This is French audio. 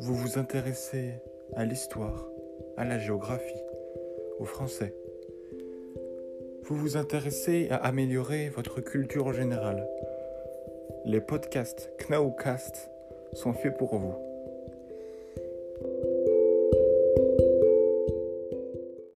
Vous vous intéressez à l'histoire, à la géographie, au français. Vous vous intéressez à améliorer votre culture en général. Les podcasts Knaocast sont faits pour vous.